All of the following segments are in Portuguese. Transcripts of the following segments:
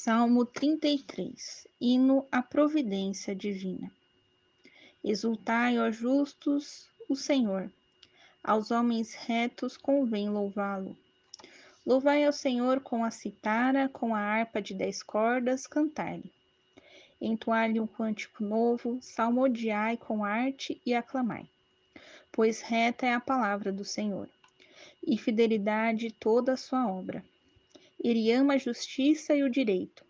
Salmo 33 Hino à Providência Divina. Exultai, ó justos, o Senhor. Aos homens retos convém louvá-lo. Louvai ao Senhor com a citara, com a harpa de dez cordas, cantai-lhe. Entoai-lhe um cântico novo, salmodiai com arte e aclamai. Pois reta é a palavra do Senhor, e fidelidade toda a sua obra. Ele ama a justiça e o direito.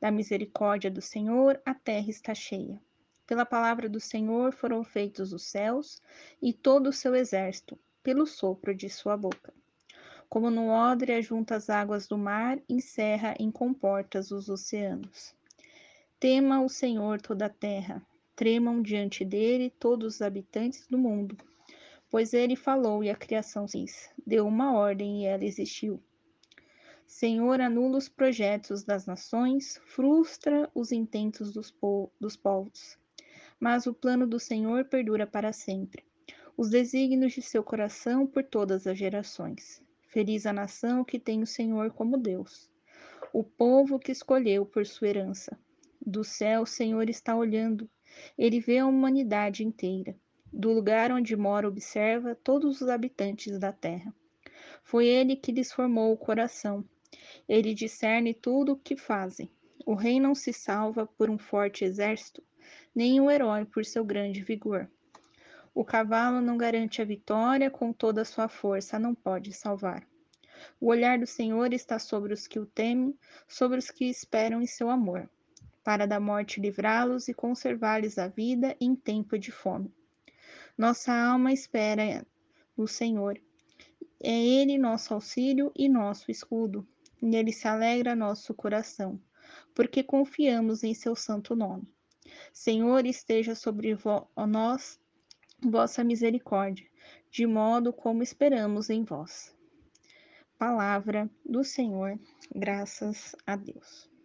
Da misericórdia do Senhor, a terra está cheia. Pela palavra do Senhor foram feitos os céus e todo o seu exército, pelo sopro de sua boca. Como no odre ajunta as águas do mar, encerra em comportas os oceanos. Tema o Senhor toda a terra, tremam diante dele todos os habitantes do mundo. Pois ele falou e a criação se deu uma ordem e ela existiu. Senhor, anula os projetos das nações, frustra os intentos dos, po dos povos. Mas o plano do Senhor perdura para sempre, os desígnios de seu coração por todas as gerações. Feliz a nação que tem o Senhor como Deus, o povo que escolheu por sua herança. Do céu o Senhor está olhando, ele vê a humanidade inteira. Do lugar onde mora, observa todos os habitantes da terra. Foi ele que lhes formou o coração ele discerne tudo o que fazem. O rei não se salva por um forte exército, nem o herói por seu grande vigor. O cavalo não garante a vitória, com toda a sua força não pode salvar. O olhar do Senhor está sobre os que o temem, sobre os que esperam em seu amor, para da morte livrá-los e conservar-lhes a vida em tempo de fome. Nossa alma espera no Senhor. É Ele nosso auxílio e nosso escudo. Nele se alegra nosso coração, porque confiamos em seu santo nome. Senhor, esteja sobre nós vossa misericórdia, de modo como esperamos em vós. Palavra do Senhor, graças a Deus.